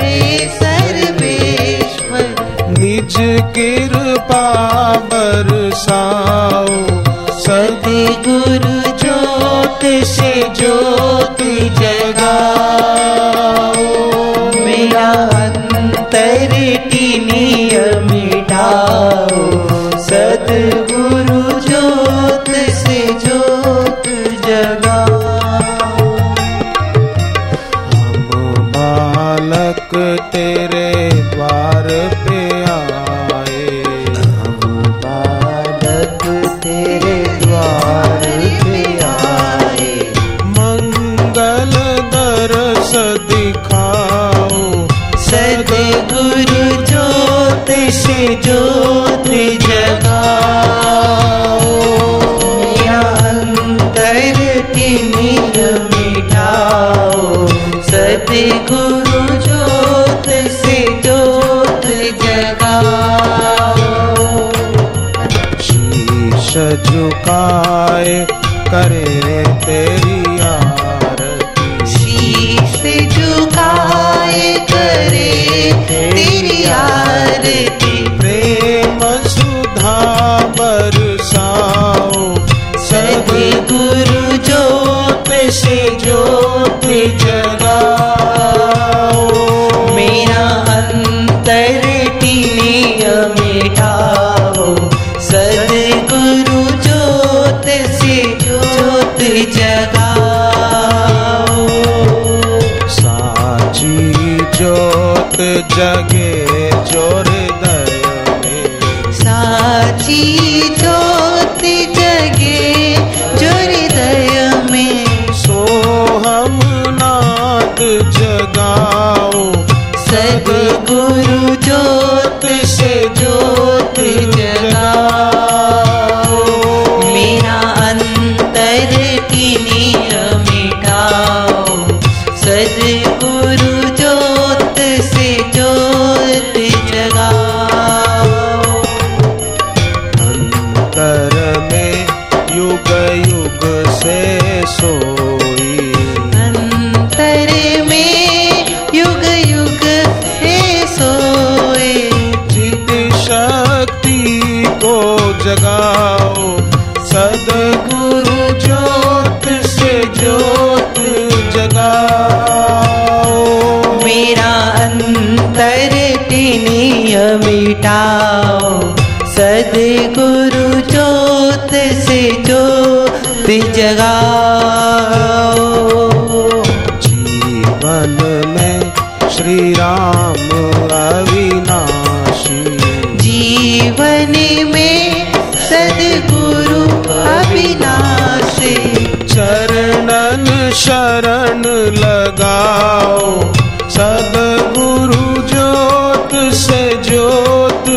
हे सर्वेश्वर। निज कृपा बरसाओ। सदगुरु ज्योत से ज्योति जगाओ। मेरा अंतर टीनिय मिटाओ। तेरे द्वार पे आए। हम बालक तेरे द्वार पे आए। मंगल दरस दिखाओ सदगुरु ज्योत से ज्योत जगाओ या अंतर की नींद मिटाओ सदगुरु जगाओ शीश झुकाए करे तेरी ज्योत जगाओ। साची जगे ज़ोर मिटाओ सदगुरु ज्योत से ज्योत जगाओ। जीवन में श्री राम अविनाशी। जीवन में सदगुरु अविनाशी। चरणन शरण लगाओ। सदगुरु ज्योत से ज्योत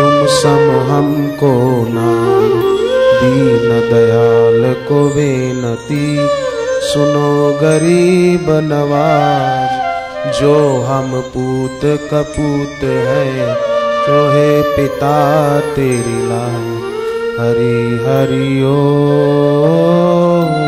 तुम सम हमको ना दीन दयाल को बेनती। सुनो गरीब नवाज़, जो हम पूत कपूत है तो है पिता तेरी लाल। हरि हरि ओ।